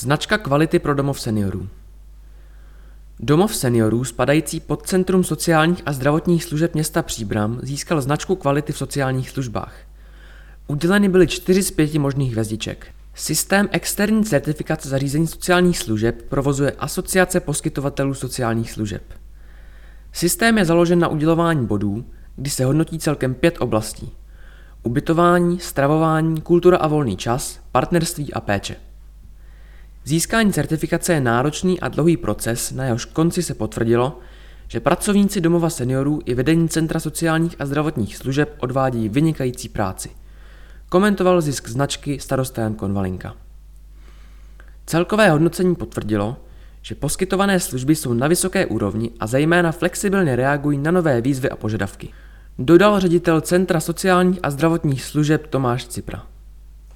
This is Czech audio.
Značka kvality pro domov seniorů. Domov seniorů spadající pod Centrum sociálních a zdravotních služeb města Příbram získal značku kvality v sociálních službách. Uděleny byly čtyři z pěti možných hvězdiček. Systém externí certifikace zařízení sociálních služeb provozuje Asociace poskytovatelů sociálních služeb. Systém je založen na udělování bodů, kdy se hodnotí celkem pět oblastí. Ubytování, stravování, kultura a volný čas, partnerství a péče. Získání certifikace je náročný a dlouhý proces, na jehož konci se potvrdilo, že pracovníci domova seniorů i vedení Centra sociálních a zdravotních služeb odvádějí vynikající práci. Komentoval zisk značky starosta Jan Konvalinka. Celkové hodnocení potvrdilo, že poskytované služby jsou na vysoké úrovni a zejména flexibilně reagují na nové výzvy a požadavky. Dodal ředitel Centra sociálních a zdravotních služeb Tomáš Cipra.